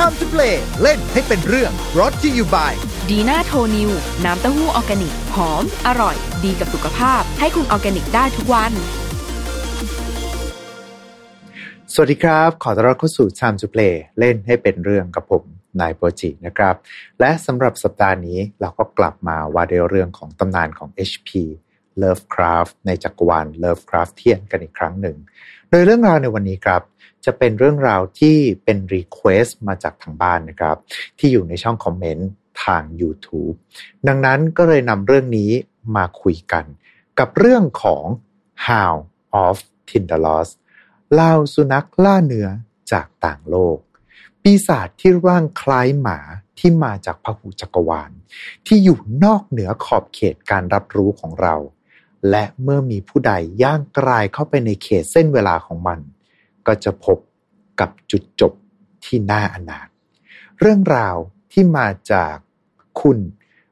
Time to play เล่นให้เป็นเรื่อง brought to you by ดีน่าโทนิวน้ำเต้าหู้ออร์แกนิก หอม อร่อย ดีกับสุขภาพ ให้คุณออร์แกนิกได้ทุกวัน สวัสดีครับ ขอต้อนรับเข้าสู่ Time to Play เล่นให้เป็นเรื่องกับผมนายโปรจินะครับ และสำหรับสัปดาห์นี้เราก็กลับมาว่าด้วยเรื่องของตำนานของ HP Lovecraft ในจักรวาล Lovecraft เทียนกันอีกครั้งหนึ่ง โดยเรื่องราวในวันนี้ครับ จะเป็นเรื่องราวที่เป็น request มาจากทางบ้านนะครับ ที่อยู่ในช่องคอมเมนต์ทาง YouTube ดังนั้นก็เลยนำเรื่องนี้มาคุยกัน กับเรื่องของ Hound of Tindalos เหล่าสุนัขล่าเนื้อจากต่างโลก ปีศาจที่ร่างคล้ายหมาที่มาจากพหุจักรวาล ที่อยู่นอกเหนือขอบเขตการรับรู้ของเรา และเมื่อมีผู้ใดย่างกลายเข้าไปในเขตเส้นเวลาของมัน ก็จะพบกับจุดจบที่น่าอนาถเรื่องราวที่มาจากคุณ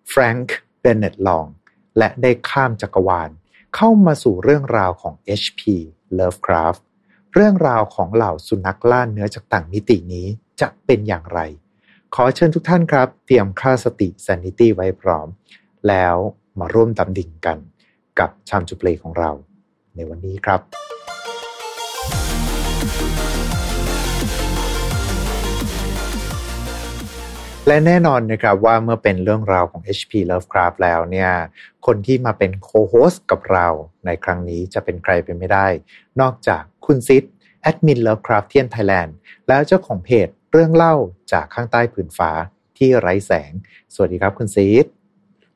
แฟรงค์เบนเนตลองและได้ข้ามจักรวาล เข้ามาสู่เรื่องราวของ H.P. Lovecraft เรื่องราวของเหล่าสุนัขล่าเนื้อจากต่างมิตินี้จะเป็นอย่างไร ขอเชิญทุกท่านครับ เตรียมค่าสติ sanity ไว้พร้อม แล้วมาร่วมดำดิ่งกันกับชามจุเพลของเราในวันนี้ครับ และแน่นอนนะครับว่าเมื่อเป็นเรื่องราวของ HP Lovecraft แล้วเนี่ย คนที่มาเป็นโคโฮสกับเราในครั้งนี้จะเป็นใครเป็นไม่ได้ นอกจากคุณซิดแอดมิน Lovecraftian Thailand แล้วเจ้าของเพจเรื่องเล่าจากข้างใต้ผืนฟ้าที่ไร้แสง สวัสดีครับคุณซีด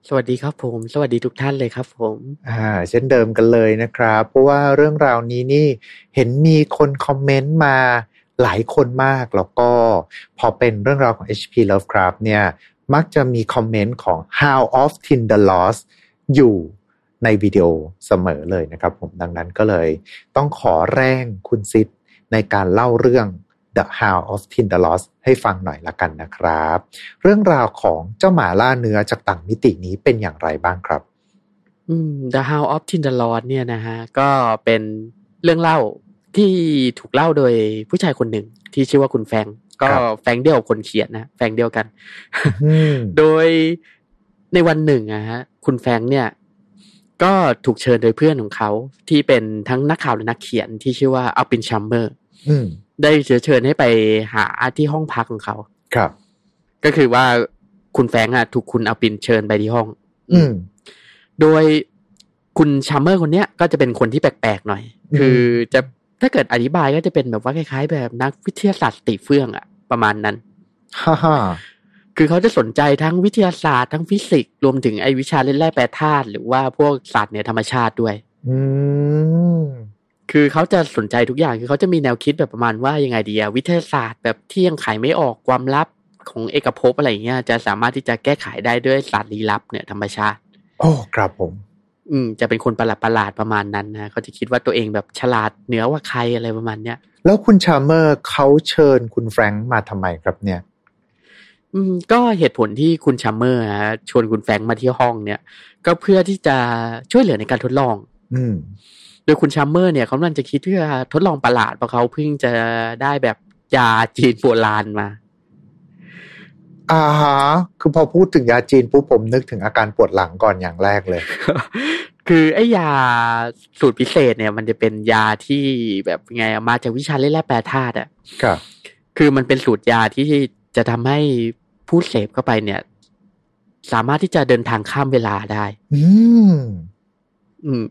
สวัสดีครับผม สวัสดีทุกท่านเลยครับผม อ่า เช่นเดิมกันเลยนะครับ เพราะว่าเรื่องราวนี้นี่เห็นมีคนคอมเมนต์มา หลายคนมากแล้วก็พอเป็นเรื่องราวของ HP Lovecraft เนี่ยมักจะมีคอมเมนต์ของ How of Tinder Lost อยู่ในวิดีโอเสมอเลยนะครับผมดังนั้นก็เลยต้องขอแรงคุณซิดในการเล่าเรื่อง The How of Tinder Lost ให้ฟังหน่อยละกันนะครับ เรื่องราวของเจ้าหมาล่าเนื้อจากต่างมิตินี้เป็นอย่างไรบ้างครับ The How of Tinder Lord เนี่ยนะฮะก็เป็นเรื่องเล่า ที่ถูกเล่าโดยผู้ชายคนหนึ่งที่ชื่อว่าคุณแฟง ก็ครับแฟงเดียวกับคนเขียนนะแฟงเดียวกันอืมโดยในวันหนึ่งอะฮะคุณแฟงเนี่ย ก็ถูกเชิญโดยเพื่อนของเขาที่เป็นทั้งนักข่าวและนักเขียนที่ชื่อว่าอัลปินชัมเมอร์อืมได้เชื้อเชิญให้ไปหาที่ห้องพักของเขา ครับ ก็คือว่าคุณแฟรงค์อะถูกคุณอัลปินเชิญไปที่ห้อง อืมโดยคุณชัมเมอร์คนเนี้ยก็จะเป็นคนที่แปลกๆหน่อยอืมคือจะ ถ้าเกิดอธิบายก็จะเป็นแบบว่าคล้ายๆ แบบนักวิทยาศาสตร์สติเฟื่องอะประมาณนั้นฮ่าฮ่าคือเขาจะสนใจทั้งวิทยาศาสตร์ทั้งฟิสิกส์รวมถึงไอ้วิชาเล่นแร่แปรธาตุหรือว่าพวกศาสตร์เหนือธรรมชาติด้วย อืมคือเขาจะสนใจทุกอย่างคือเขาจะมีแนวคิดแบบประมาณว่ายังไงดีอะวิทยาศาสตร์แบบที่ยังไขไม่ออกความลับของเอกภพอะไรอย่างเงี้ยจะสามารถที่จะแก้ไขได้ด้วยศาสตร์ลี้ลับเนี่ยธรรมชาติ โอ้ครับผม อืมจะเป็นคนประหลาดประหลาดๆประมาณนั้นนะเขาจะคิดว่าตัวเองแบบฉลาดเหนือกว่าใครอะไรประมาณเนี้ยแล้วคุณชาเมอร์เขาเชิญคุณแฟรงค์มาทำไมครับเนี่ย อืมก็เหตุผลที่คุณชัมเมอร์ฮะชวนคุณแฟรงค์มาที่ห้องเนี่ย ก็เพื่อที่จะช่วยเหลือในการทดลอง อืมโดยคุณชัมเมอร์เนี่ยเขากำลังจะคิดเพื่อทดลองประหลาดเพราะเขาเพิ่งจะได้แบบยาจีนโบราณมา อ่าฮะคือพอพูดถึงยาจีนปุ๊บผมนึกถึงอาการปวดหลังก่อนอย่างแรกเลย คือไอ้ยาสูตรพิเศษเนี่ย มันจะเป็นยาที่แบบไงอะมาจากวิชาเล่นแร่แปรธาตุอะครับ คือมันเป็นสูตรยาที่จะทำให้ผู้เสพเข้าไปเนี่ย สามารถที่จะเดินทางข้ามเวลาได้ อืมอืม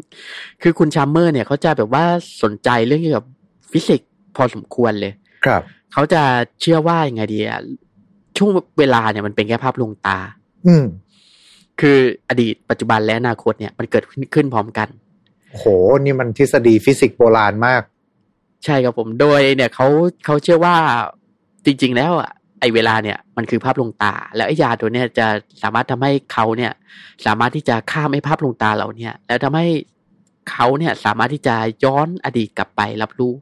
คือคุณชัมเมอร์เนี่ยเขาจะแบบว่าสนใจเรื่องเกี่ยวกับฟิสิกส์พอสมควรเลย ครับ เขาจะเชื่อว่ายังไงดีอะ ช่วงเวลาเนี่ยมันเป็นแค่ภาพลวงตา อืมคืออดีตปัจจุบันและอนาคตเนี่ยมันเกิดขึ้นขึ้นพร้อมกันโหนี่มันทฤษฎีฟิสิกส์โบราณมาก ใช่ครับผมโดยเนี่ยเขาเขาเชื่อว่าจริง ๆ แล้วอะไอเวลาเนี่ยมันคือภาพลวงตา แล้วไอยาตัวเนี้ยจะสามารถทำให้เขาเนี่ย สามารถที่จะข้ามไอภาพลวงตาเหล่าเนี้ยแล้วทำให้เขาเนี่ยสามารถที่จะย้อนอดีตกลับไปรับรู้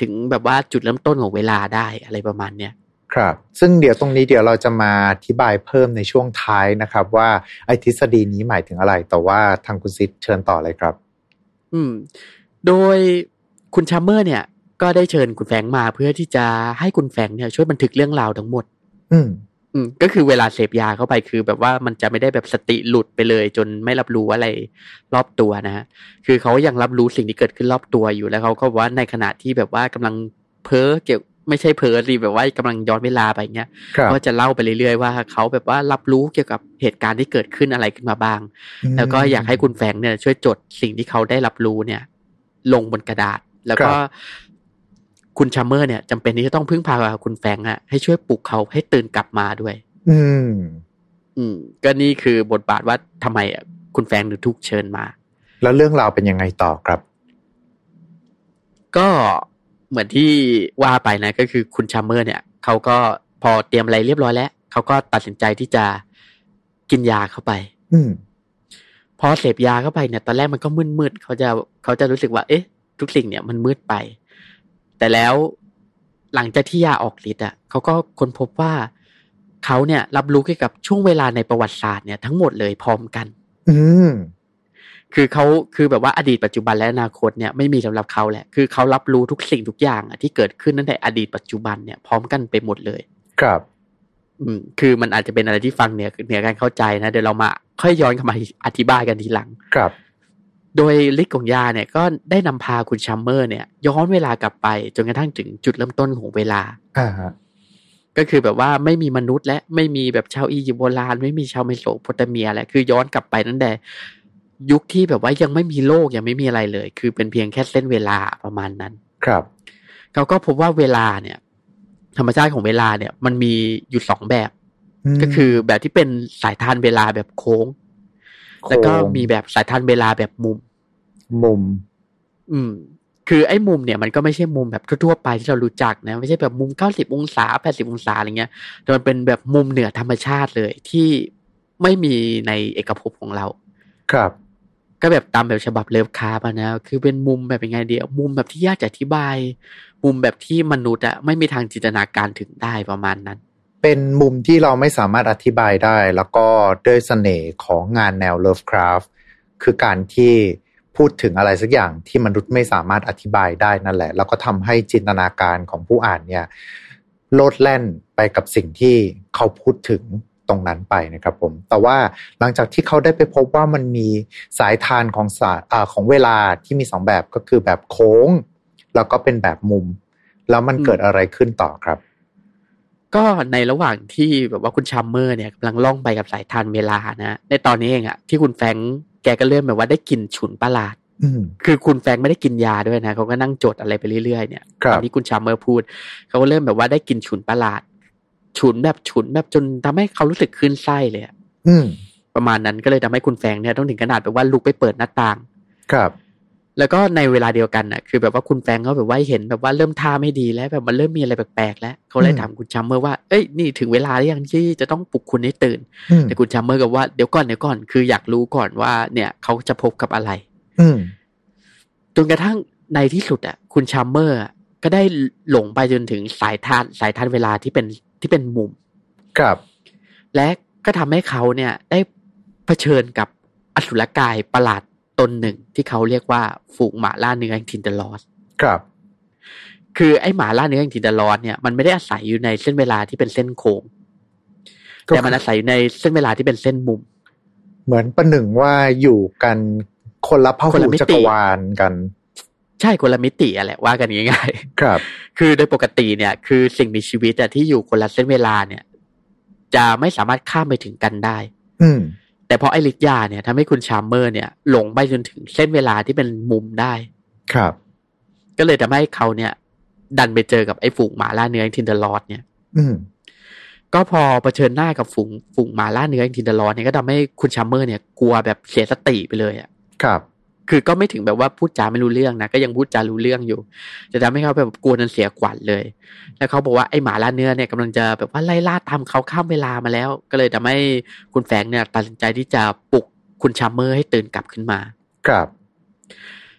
ถึงแบบว่าจุดเริ่มต้นของเวลาได้อะไรประมาณเนี้ย ครับ ซึ่งเดี๋ยวตรงนี้เดี๋ยวเราจะมาอธิบายเพิ่มในช่วงท้ายนะครับ ว่าไอ้ทฤษฎีนี้หมายถึงอะไร แต่ว่าทางคุณซิดเชิญต่อเลยครับ อืม โดยคุณชัมเมอร์เนี่ย ก็ได้เชิญคุณแฟรงค์มาเพื่อที่จะให้คุณแฟรงค์เนี่ย ช่วยบันทึกเรื่องราวทั้งหมด อืมอืมก็คือเวลาเสพยาเข้าไปคือแบบว่ามันจะไม่ได้แบบสติหลุดไปเลย จนไม่รับรู้อะไรรอบตัวนะฮะคือเขายังรับรู้สิ่งที่เกิดขึ้นรอบตัวอยู่แล้วเขาก็บอกว่าในขณะที่แบบว่ากำลังเพ้อเกี่ยว ไม่ใช่เพ้อสิแบบว่ากำลังย้อนเวลาไปเงี้ยครับก็จะเล่าไปเรื่อยๆว่าเขาแบบว่ารับรู้เกี่ยวกับเหตุการณ์ที่เกิดขึ้นอะไรขึ้นมาบ้าง แล้วก็อยากให้คุณแฟรงค์เนี่ย ช่วยจดสิ่งที่เขาได้รับรู้เนี่ย ลงบนกระดาษ แล้วก็ครับคุณชัมเมอร์เนี่ยจำเป็นที่จะต้องพึ่งพาคุณแฟรงค์อะให้ช่วยปลุกเขาให้ตื่นกลับมาด้วย อืม อืม ก็นี่คือบทบาทว่าทำไมอะคุณแฟรงค์ถึงถูกเชิญมา แล้วเรื่องราวเป็นยังไงต่อครับ ก็ เหมือนที่ว่าไปนะก็คือคุณชัมเมอร์เนี่ยเขาก็พอเตรียมอะไรเรียบร้อยแล้วเขาก็ตัดสินใจที่จะกินยาเข้าไป อืมพอเสพยาเข้าไปเนี่ย ตอนแรกมันก็มืดๆเขาจะเขาจะรู้สึกว่า เอ๊ะ ทุกสิ่งเนี่ยมันมืดไป แต่แล้วหลังจากที่ยาออกฤทธิ์อะเขาก็ค้นพบว่าเขาเนี่ย รับรู้เกี่ยวกับช่วงเวลาในประวัติศาสตร์เนี่ยทั้งหมดเลยพร้อมกัน อืม คือเขาคือแบบว่าอดีตปัจจุบันและอนาคตเนี่ยไม่มีสำหรับเขาแหละคือเขารับรู้ทุกสิ่งทุกอย่างอะที่เกิดขึ้นตั้งแต่อดีตปัจจุบันเนี่ยพร้อมกันไปหมดเลย ครับ อืม คือมันอาจจะเป็นอะไรที่ฟังเนี่ยเหนือการเข้าใจนะเดี๋ยวเรามาค่อยย้อนกลับมาอธิบายกันทีหลัง ครับ โดยฤทธิ์ของยาเนี่ยก็ได้นำพาคุณชัมเมอร์เนี่ย ย้อนเวลากลับไปจนกระทั่งถึงจุดเริ่มต้นของเวลาอ่าฮะก็คือแบบว่าไม่มีมนุษย์และไม่มีแบบชาวอียิปต์โบราณ ไม่มีชาวเมโสโปเตเมียแหละคือย้อนกลับไปตั้งแต่ ยุคที่แบบว่ายังไม่มีโลกยังไม่มีอะไรเลย คือเป็นเพียงแค่เส้นเวลาประมาณนั้น ครับเขาก็พบว่าเวลาเนี่ย ธรรมชาติของเวลาเนี่ย มันมีอยู่สองแบบมก็คือแบบที่เป็นสายทานเวลาแบบโค้ง แล้วก็มีแบบสายทานเวลาแบบมุม มุม อืม คือไอ้มุมเนี่ยมันก็ไม่ใช่มุมแบบทั่วๆไปที่เรารู้จักนะ ไม่ใช่แบบมุมเก้าสิบองศาแปดสิบองศาอะไรเงี้ยแต่มันเป็นแบบมุมเหนือธรรมชาติเลยที่ไม่มีในเอกภพของเรา ครับ ก็แบบตามแบบฉบับเลิฟคาร์บอะนะ คือเป็นมุมแบบยังไงเดียว มุมแบบที่ยากจะอธิบาย มุมแบบที่มนุษย์อะไม่มีทางจินตนาการถึงได้ประมาณนั้น เป็นมุมที่เราไม่สามารถอธิบายได้ แล้วก็ด้วยเสน่ห์ของงานแนว Lovecraft คือการที่พูดถึงอะไรสักอย่างที่มนุษย์ไม่สามารถอธิบายได้นั่นแหละ แล้วก็ทำให้จินตนาการของผู้อ่านเนี่ยโลดแล่นไปกับสิ่งที่เขาพูดถึง ตรงนั้นไปนะครับผม แต่ว่าหลังจากที่เขาได้ไปพบว่ามันมีสายทานของสายอาของเวลาที่มีสองแบบก็คือแบบโค้ง แล้วก็เป็นแบบมุม แล้วมันอืมเกิดอะไรขึ้นต่อครับ ก็ในระหว่างที่แบบว่าคุณชัมเมอร์เนี่ยกำลังล่องไปกับสายทานเวลานะในตอนนี้เองอะที่คุณแฟรงค์แกก็เริ่มแบบว่าได้กลิ่นฉุนประหลาดอืมคือคุณแฟรงค์ไม่ได้กินยาด้วยนะเขาก็นั่งจดอะไรไปเรื่อยๆเนี่ยครับตอนที่คุณชามเมอร์พูดเขาก็เริ่มแบบว่าได้กลิ่นฉุนประหลาด ฉุนแบบฉุนแบบจนทำให้เขารู้สึกคลื่นไส้เลยอะอืมประมาณนั้นก็เลยทำให้คุณแฟรงค์เนี่ยต้องถึงขนาดแบบว่าลุกไปเปิดหน้าต่าง ครับ แล้วก็ในเวลาเดียวกันน่ะ คือแบบว่าคุณแฟรงค์เขาแบบว่าเห็นแบบว่าเริ่มท่าไม่ดีแล้ว แบบมันเริ่มมีอะไรแปลกๆแล้วเขาเลยอืมถามคุณชัมเมอร์ว่าเอ้ยนี่ถึงเวลาหรือยังที่จะต้องปลุกคุณให้ตื่นอืมแต่คุณชัมเมอร์ก็ว่าเดี๋ยวก่อนเดี๋ยวก่อนคืออยากรู้ก่อนว่าเนี่ยเขาจะพบกับอะไรอืมจนกระทั่งในที่สุดอะคุณชัมเมอร์อะ ก็ได้หลงไปจนถึงสายธารสายธารเวลาที่เป็นที่เป็นมุม ครับ และก็ทำให้เขาเนี่ยได้เผชิญกับอสุรกายประหลาดตนหนึ่งที่เขาเรียกว่าฝูงหมาล่าเนื้อแห่งทินเดอร์ลอสครับ คือไอ้หมาล่าเนื้อแห่งทินเดอร์ลอสเนี่ยมันไม่ได้อาศัยอยู่ในเส้นเวลาที่เป็นเส้นโค้งก็แต่มันอาศัยอยู่ในเส้นเวลาที่เป็นเส้นมุม เหมือนประหนึ่งว่าอยู่กันคนละพคนหุละมิติจักรวาลกัน ใช่คนละมิติอะแหละว่ากันง่ายๆครับ คือโดยปกติเนี่ย คือสิ่งมีชีวิตอะที่อยู่คนละเส้นเวลาเนี่ย จะไม่สามารถข้ามไปถึงกันได้ อืมแต่เพราะไอฤทธิ์ยาเนี่ยทำให้คุณชามเมอร์เนี่ย หลงไปจนถึงเส้นเวลาที่เป็นมุมได้ ครับ ก็เลยทำให้เขาเนี่ย ดันไปเจอกับไอ้ฝูงหมาล่าเนื้อทินเดอร์ลอดเนี่ย อืมก็พอเผชิญหน้ากับฝูงฝูงหมาล่าเนื้อทินเดอร์ลอสเนี่ยก็ทำให้คุณชัมเมอร์เนี่ยกลัวแบบเสียสติไปเลยอะครับ คือก็ไม่ถึงแบบว่าพูดจาไม่รู้เรื่องนะก็ยังพูดจารู้เรื่องอยู่ จะทำให้เขาแบบกลัวจนเสียขวัญเลย แล้วเขาบอกว่าไอ้หมาล่าเนื้อเนี่ยกำลังจะแบบว่าไล่ล่าตามเขาข้ามเวลามาแล้ว ก็เลยทำให้คุณแฟรงค์เนี่ยตัดสินใจที่จะปลุกคุณชัมเมอร์ให้ตื่นกลับขึ้นมา ครับ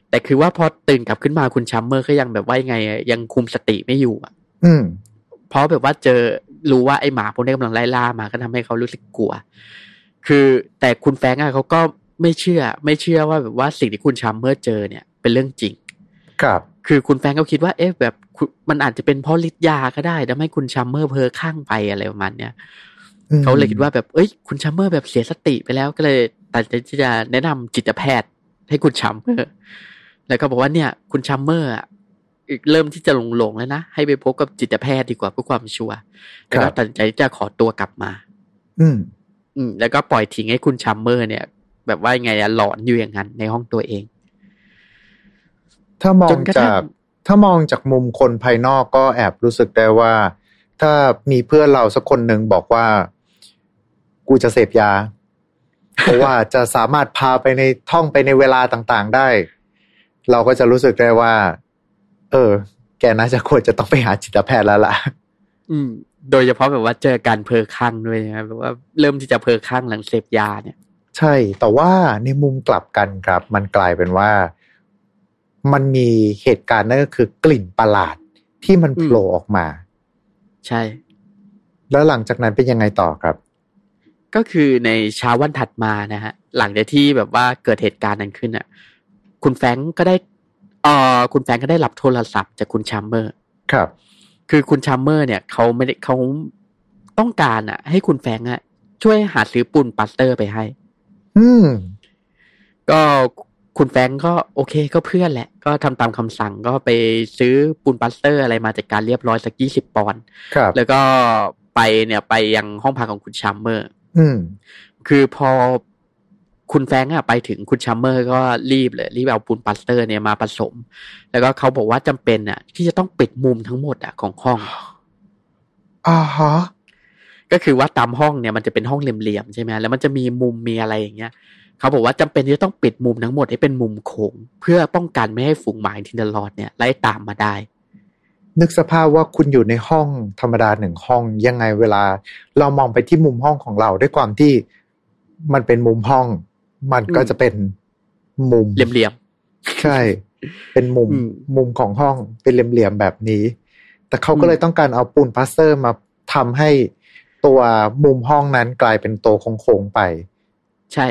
แต่คือว่าพอตื่นกลับขึ้นมาคุณชัมเมอร์ก็ยังแบบว่ายังไงอะยังคุมสติไม่อยู่อะอืมเพราะแบบว่าเจอรู้ว่าไอ้หมาพวกนี้กำลังไล่ล่ามาก็ทำให้เขารู้สึกกลัว คือแต่คุณแฟรงค์อะเขาก็ ไม่เชื่อ ไม่เชื่อว่าแบบว่าสิ่งที่คุณชัมเมอร์เจอเนี่ยเป็นเรื่องจริง ครับ คือคุณแฟรงค์ก็คิดว่าเอ๊ะแบบคุณมันอาจจะเป็นเพราะฤทธิ์ยาก็ได้ทำให้คุณชัมเมอร์เพ้อคลั่งไปอะไรประมาณเนี้ยอืมเขาเลยคิดว่าแบบเอ้ย คุณชัมเมอร์แบบเสียสติไปแล้วก็เลยตัดสินใจที่จะแนะนำจิตแพทย์ให้คุณชัมเมอร์แล้วก็บอกว่าเนี่ย คุณชัมเมอร์อะเริ่มที่จะหลงหลงๆแล้วนะให้ไปพบกับจิตแพทย์ดีกว่าเพื่อความชัวร์แล้วก็ตัดสินใจที่จะขอตัวกลับมา อืม อืม แล้วก็ปล่อยทิ้งให้คุณชัมเมอร์เนี่ย แบบว่ายังไงอะหลอนอยู่อย่างนั้น ในห้องตัวเอง ถ้ามอจงนกระทั่จางกถ้ามองจากมุมคนภายนอกก็แอบรู้สึกได้ว่า ถ้ามีเพื่อนเราสักคนหนึ่งบอกว่า กูจะเสพยา เพราะว่าจะสามารถพาไปในท่องไปในเวลาต่างๆได้ เราก็จะรู้สึกได้ว่า เออ แกน่าจะควรจะต้องไปหาจิตแพทย์แล้วล่ะ อืม โดยเฉพาะแบบว่าเจอการเพลอข้างด้วยนะครับแบบว่าเริ่มที่จะเพลอข้างหลังเสพยาเนี่ย ใช่ แต่ว่าในมุมกลับกันครับ มันกลายเป็นว่ามันมีเหตุการณ์นั่นก็คือกลิ่นประหลาดที่มันอืมโผล่ออกมา ใช่ แล้วหลังจากนั้นเป็นยังไงต่อครับ ก็คือในเช้าวันถัดมานะฮะ หลังจากที่แบบว่าเกิดเหตุการณ์นั้นขึ้นอะ คุณแฟรงก์ก็ได้เอ่อคุณแฟรงก์ก็ได้รับโทรศัพท์จากคุณชัมเมอร์ ครับ คือคุณชัมเมอร์เนี่ยเขาไม่ได้เขาต้องการอะ ให้คุณแฟรงก์อะช่วยหาซื้อปูนปลาสเตอร์ไปให้ อืม ก็คุณแฟรงก์ก็โอเคก็เพื่อนแหละ ก็ทำตามคำสั่งก็ไปซื้อปูนปลาสเตอร์อะไรมาจัดการเรียบร้อยสักยี่สิบปอนด์ครับแล้วก็ไปเนี่ยไปยังห้องพักของคุณชัมเมอร์ อืม คือพอคุณแฟรงก์อะไปถึงคุณชัมเมอร์ก็รีบเลย รีบเอาปูนปลาสเตอร์เนี่ยมาผสม แล้วก็เขาบอกว่าจำเป็นอะที่จะต้องปิดมุมทั้งหมดอะของห้องอ่าฮะ ก็คือว่าตามห้องเนี่ยมันจะเป็นห้องเหลี่ยมๆใช่ไหมแล้วมันจะมีมุมมีอะไรอย่างเงี้ยเขาบอกว่าจำเป็นที่จะต้องปิดมุมทั้งหมดให้เป็นมุมโค้งเพื่อป้องกันไม่ให้ฝูงหมา Tindalos เนี่ยไล่ตามมาได้ นึกสภาพว่าคุณอยู่ในห้องธรรมดาหนึ่งห้องยังไงเวลา เรามองไปที่มุมห้องของเราด้วยความที่มันเป็นมุมห้อง มันก็อืมจะเป็นมุมเหลี่ยมใช่ เป็นมุมอืมมุมของห้องเป็นเหลี่ยมๆแบบนี้ แต่เขาก็อืมเลยต้องการเอาปูนปลาสเตอร์มาทำให้ ตัวมุมห้องนั้นกลายเป็นตัวโค้งๆไปๆใช่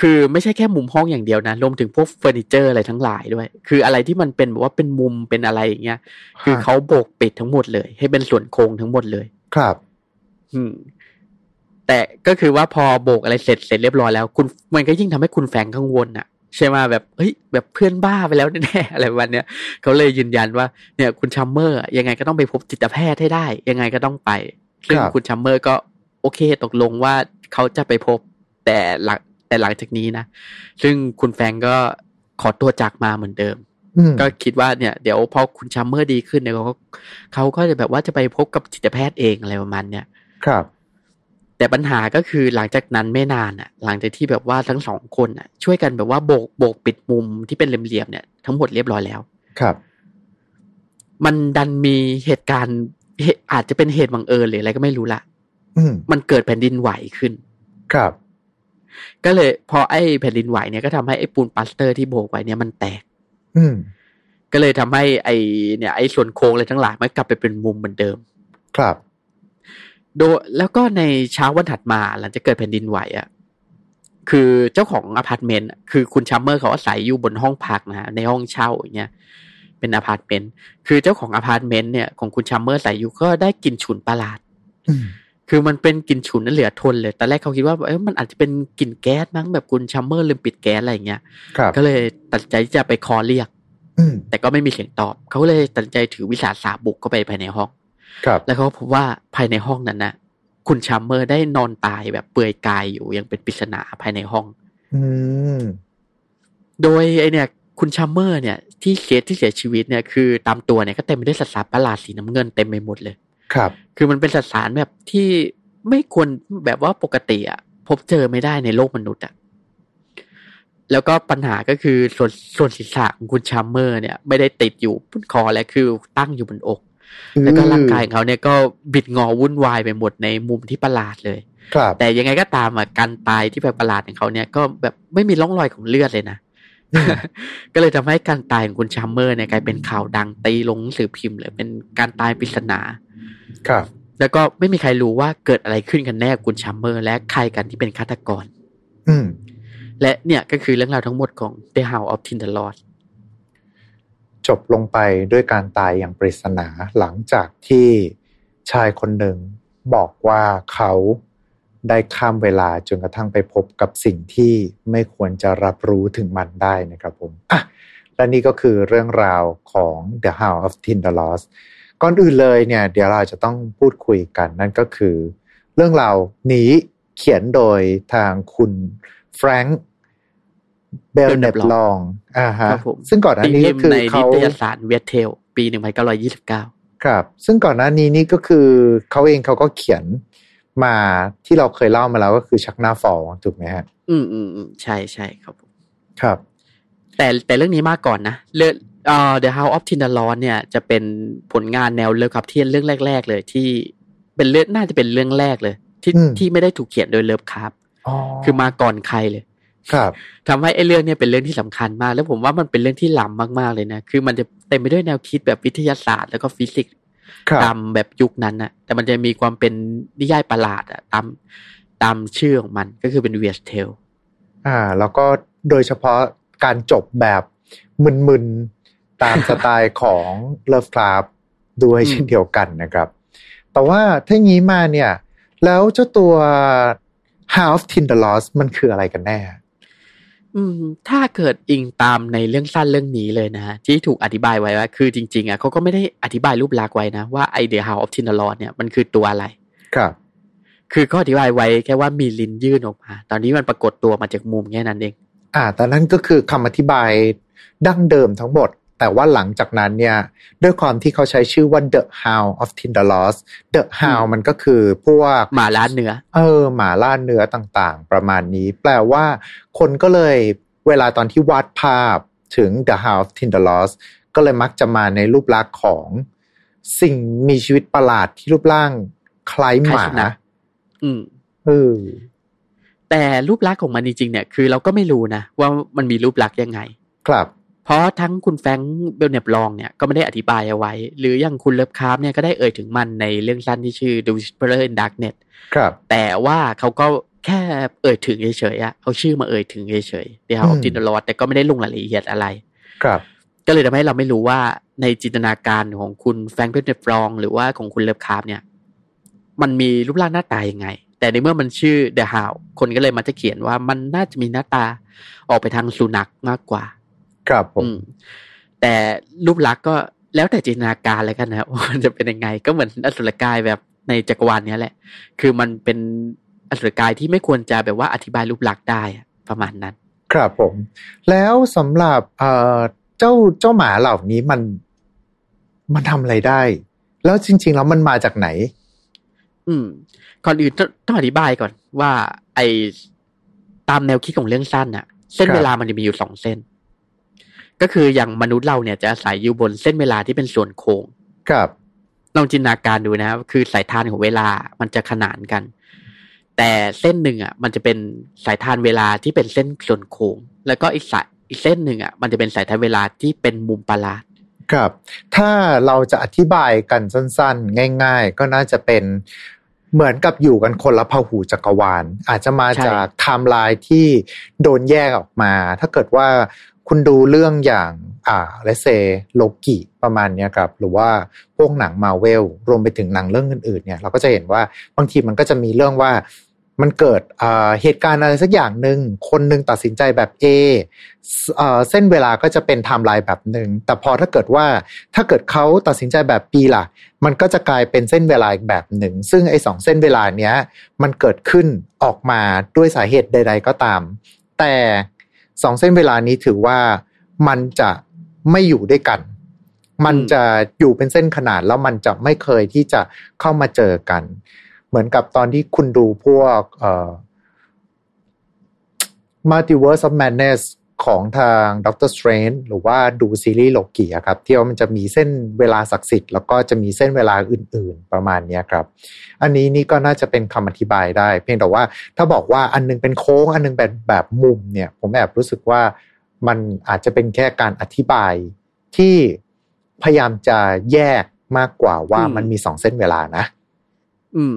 คือไม่ใช่แค่มุมห้องอย่างเดียวนะรวมถึงพวกเฟอร์นิเจอร์อะไรทั้งหลายด้วย คืออะไรที่มันเป็นแบบว่าเป็นมุมเป็นอะไรอย่างเงี้ย คือเขาโบกปิดทั้งหมดเลย ให้เป็นส่วนโค้งทั้งหมดเลย ครับ อืมแต่ก็คือว่าพอโบกอะไรเสร็จเสร็จเรียบร้อยแล้ว คุณมันก็ยิ่งทำให้คุณแฟรงก์กังวลอะใช่ไหมแบบเฮ้ยแบบเพื่อนบ้าไปแล้วแน่ๆอะไรประมาณเนี้ยเขาเลยยืนยันว่าเนี่ยคุณชัมเมอร์อะยังไงก็ต้องไปพบจิตแพทย์ให้ได้ ยังไงก็ต้องไป ซึ่งครับคุณชัมเมอร์ก็โอเคตกลงว่าเขาจะไปพบแต่หลังแต่หลังจากนี้นะ ซึ่งคุณแฟรงก์ก็ขอตัวจากมาเหมือนเดิมอืมก็คิดว่าเนี่ยเดี๋ยวพอคุณชัมเมอร์ดีขึ้นเนี่ยเขาก็เขาก็จะแบบว่าจะไปพบกับจิตแพทย์เองอะไรประมาณเนี้ยครับ แต่ปัญหาก็คือหลังจากนั้นไม่นานอะ หลังจากที่แบบว่าทั้งสองคนอะ ช่วยกันแบบว่าโบกโบกปิดมุมที่เป็นเหลี่ยมๆเนี่ยทั้งหมดเรียบร้อยแล้วครับ มันดันมีเหตุการณ์เหตุ อาจจะเป็นเหตุบังเอิญหรืออะไรก็ไม่รู้ละอืมมันเกิดแผ่นดินไหวขึ้น ครับ ก็เลย พอไอ้แผ่นดินไหวเนี่ยก็ทำให้ไอ้ปูนปลาสเตอร์ที่โบกไว้เนี่ยมันแตก อืมก็เลยทำให้ไอ้เนี่ย ไอ้ส่วนโค้งอะไรทั้งหลายมันกลับไปเป็นมุมเหมือนเดิม ครับ โดยแล้วก็ในเช้าวันถัดมาหลังจากเกิดแผ่นดินไหวอะคือเจ้าของอพาร์ตเมนต์อะคือคุณชัมเมอร์เขาอาศัยอยู่บนห้องพักนะฮะในห้องเช่าอย่างเงี้ย เป็นอพาร์ตเมนต์คือเจ้าของอพาร์ตเมนต์เนี่ยของคุณชัมเมอร์อาศัยอยู่ก็ได้กลิ่นฉุนประหลาดอืมคือมันเป็นกลิ่นฉุนนั่นเหลือทนเลยตอนแรกเขาคิดว่าเอ้ยมันอาจจะเป็นกลิ่นแก๊สมั้งแบบคุณชัมเมอร์ลืมปิดแก๊สอะไรอย่างเงี้ยครับก็เลยตัดสินใจที่จะไปเคาะเรียกอืมแต่ก็ไม่มีเสียงตอบ เขาเลยตัดสินใจถือวิสาสะบุกเข้าไปภายในห้องครับ แล้วเขาพบว่าภายในห้องนั้นนะคุณชัมเมอร์ได้นอนตายแบบเปลือยกายอยู่ยังเป็นปริศนาภายในห้อง อืมโดยไอ้เนี่ย คุณชัมเมอร์เนี่ยที่เสียที่เสียชีวิตเนี่ยคือตามตัวเนี่ยก็เต็มไปด้วยสสารประหลาดสีน้ำเงินเต็มไปหมดเลย ครับ คือมันเป็นสสารแบบที่ไม่ควรแบบว่าปกติอะพบเจอไม่ได้ในโลกมนุษย์อะแล้วก็ปัญหาก็คือส่วนส่วนศีรษะของคุณชัมเมอร์เนี่ย ไม่ได้ติดอยู่บนคอและคือตั้งอยู่บนอก แล้วก็ร่างกายของเขาเนี่ยก็บิดงอวุ่นวายไปหมดในมุมที่ประหลาดเลย ครับ แต่ยังไงก็ตามอะการตายที่แบบประหลาดของเขาเนี่ยก็แบบไม่มีร่องรอยของเลือดเลยนะอืม ก็เลยทำให้การตายของคุณชัมเมอร์เนี่ยกลายเป็นข่าวดังตีลงหนังสือพิมพ์เลยเป็นการตายปริศนา ครับ แล้วก็ไม่มีใครรู้ว่าเกิดอะไรขึ้นกันแน่กับคุณชัมเมอร์ และใครกันที่เป็นฆาตกร อืม และเนี่ยก็คือเรื่องราวทั้งหมดของ The Hounds of Tindalos จบลงไปด้วยการตายอย่างปริศนาหลังจากที่ชายคนหนึ่งบอกว่าเขา ได้ข้ามเวลาจนกระทั่งไปพบกับสิ่งที่ไม่ควรจะรับรู้ถึงมันได้นะครับผมอะและนี่ก็คือเรื่องราวของ The House of Tindalos ก่อนอื่นเลยเนี่ย เดี๋ยวเราจะต้องพูดคุยกัน นั่นก็คือ เรื่องราวนี้เขียนโดยทางคุณแฟรงค์เบลเนบลองอ่าฮะครับผมซึ่งก่อนหน้านี้ตีก็พิมพ์คือในนิเขาตยสารเวทเทลปีหนึ่งพันเก้าร้อยี่สิบเก้าครับ ซึ่งก่อนหน้านี้นี่ก็คือเขาเองเขาก็เขียน มาที่เราเคยเล่ามาแล้วก็คือชักหน้าฟอลถูกไหมฮะ อืมอืมอืมใช่ใช่ครับผมครับ แต่แต่เรื่องนี้มาก่อนนะเรื่องเอ่อ The House of Tinderlon เนี่ยจะเป็นผลงานแนวเลิฟครับเทียนเรื่องแรก ๆ เลยที่เป็นเรื่องน่าจะเป็นเรื่องแรกเลย ที่อืมที่ไม่ได้ถูกเขียนโดยเลิฟครับอ๋อคือมาก่อนใครเลย ครับทำให้ไอ้เรื่องเนี้เป็นเรื่องที่สำคัญมาก แล้วผมว่ามันเป็นเรื่องที่ล้ำมากๆเลยนะ คือมันจะเต็มไปด้วยแนวคิดแบบวิทยาศาสตร์แล้วก็ฟิสิกส์ครับ ตามแบบยุคนั้นนะแต่มันจะมีความเป็นนิยายประหลาดอะตามตามชื่อของมันก็คือเป็น Weird Tale อ่า แล้วก็โดยเฉพาะการจบแบบมึนๆ ตามสไตล์ของ Lovecraft ด้วยอืมเช่นเดียวกันนะครับ แต่ว่าถ้างี้มาเนี่ย แล้วเจ้าตัว House of Tinderlos มันคืออะไรกันแน่ อืม ถ้าเกิดอิงตามในเรื่องสั้นเรื่องนี้เลยนะฮะที่ถูกอธิบายไว้ว่า คือจริง ๆอะเขาก็ไม่ได้อธิบายรูปลักษณ์ไว้นะ ว่าไอเดีย House of Tinderlon เนี่ยมันคือตัวอะไร ครับ คือเขาอธิบายไว้แค่ว่ามีลิ้นยื่นออกมา ตอนนี้มันปรากฏตัวมาจากมุมแค่นั้นเอง อ่า แต่นั่นก็คือคำอธิบายดั้งเดิมทั้งหมด แต่ว่าหลังจากนั้นเนี่ยด้วยความที่เขาใช้ชื่อว่า The Hound of Tindalos The Hound มันก็คือพวกหมาล้านเนื้อ เออหมาล่าเนื้อต่างๆ ประมาณนี้ แปลว่าคนก็เลยเวลาตอนที่วาดภาพถึง The House of Tindalos ก็เลยมักจะมาในรูปลักษณ์ของสิ่งมีชีวิตประหลาดที่รูปร่างคล้ายหคล้ายมาสุนัขอืมเออแต่รูปลักษณ์ของมันจริงๆเนี่ย คือเราก็ไม่รู้นะว่ามันมีรูปลักษณ์ยังไง ครับ เพราะทั้งคุณแฟรงค์เบลเนบลองเนี่ยก็ไม่ได้อธิบายเอาไว้ หรืออย่างคุณเลิฟคราฟเนี่ยก็ได้เอ่ยถึงมันในเรื่องสั้นที่ชื่อ The Whisperer in Darkness ครับ แต่ว่าเขาก็แค่เอ่ยถึงเฉยๆอะเอาชื่อมาเอ่ยถึงเฉยๆ The Hounds of อืม Tindalos แต่ก็ไม่ได้ลงรายละเอียดอะไร ครับ ก็เลยทำให้เราไม่รู้ว่าในจินตนาการของคุณแฟรงค์เบลเนบลองหรือว่าของคุณเลิฟคราฟเนี่ย มันมีรูปร่างหน้าตายังไง แต่ในเมื่อมันชื่อ The House คนก็เลยมาจะเขียนว่ามันน่าจะมีหน้าตาออกไปทางสุนัขมากกว่า ครับผมอืมแต่รูปลักษณ์ก็แล้วแต่จินตนาการแล้วกันนะว่ามันจะเป็นยังไง ก็เหมือนอสุรกายแบบในจักรวาลเนี้ยแหละ คือมันเป็นอสุรกายที่ไม่ควรจะแบบว่าอธิบายรูปลักษณ์ได้อะประมาณนั้น ครับผม แล้วสำหรับเอ่อเจ้าเจ้าหมาเหล่านี้มันมันทำอะไรได้ แล้วจริง ๆ แล้วมันมาจากไหน อืมก่อนอื่นต้องต้องอธิบายก่อนว่า ไอตามแนวคิดของเรื่องสั้นน่ะเส้นครับเวลามันจะมีอยู่สองเส้น ก็คืออย่างมนุษย์เราเนี่ยจะอาศัยอยู่บนเส้นเวลาที่เป็นส่วนโค้งครับลองจินตนาการดูนะครับคือสายทานของเวลามันจะขนานกัน แต่เส้นหนึ่งอะ มันจะเป็นสายทานเวลาที่เป็นเส้นส่วนโค้ง แล้วก็อีกสายอีกเส้นหนึ่งอะมันจะเป็นสายทานเวลาที่เป็นมุมประหลาดครับ ถ้าเราจะอธิบายกันสั้นๆ ง่าย ๆ ก็น่าจะเป็น เหมือนกับอยู่กันคนละพหุจักรวาล อาจจะมาใช่จากไทม์ไลน์ที่โดนแยกออกมา ถ้าเกิดว่าคุณดูเรื่องอย่างอ่าซโลกิประมาณเนี้ยครับ หรือว่าพวกหนังมาเวลรวมไปถึงหนังเรื่องอื่นๆเนี่ย เราก็จะเห็นว่าบางทีมันก็จะมีเรื่องว่า มันเกิดเหตุการณ์อะไรสักอย่างหนึ่งคนหนึ่งตัดสินใจแบบ A เอ่อเส้นเวลาก็จะเป็นไทม์ไลน์แบบหนึ่งแต่พอถ้าเกิดว่าถ้าเกิดเขาตัดสินใจแบบ B ล่ะ มันก็จะกลายเป็นเส้นเวลาอีกแบบหนึ่ง ซึ่งไอ้สองเส้นเวลาเนี้ยมันเกิดขึ้นออกมาด้วยสาเหตุใด ๆ ก็ตาม แต่สองเส้นเวลานี้ถือว่ามันจะไม่อยู่ด้วยกัน มันจะอยู่เป็นเส้นขนาดแล้วมันจะไม่เคยที่จะเข้ามาเจอกัน เหมือนกับตอนที่คุณดูพวกเอ่อ Multiverse of Madness ของทาง Doctor Strange หรือว่าดูซีรีส์โลกีอะครับ ที่ว่ามันจะมีเส้นเวลาศักดิ์สิทธิ์แล้วก็จะมีเส้นเวลาอื่น ๆ ประมาณนี้ครับ อันนี้นี่ก็น่าจะเป็นคำอธิบายได้ เพียงแต่ว่าถ้าบอกว่าอันหนึงเป็นโค้ง อันหนึงแบบแบบมุมเนี่ย ผมแอบรู้สึกว่ามันอาจจะเป็นแค่การอธิบายที่พยายามจะแยกมากกว่าว่ามันมีสองเส้นเวลานะ อืม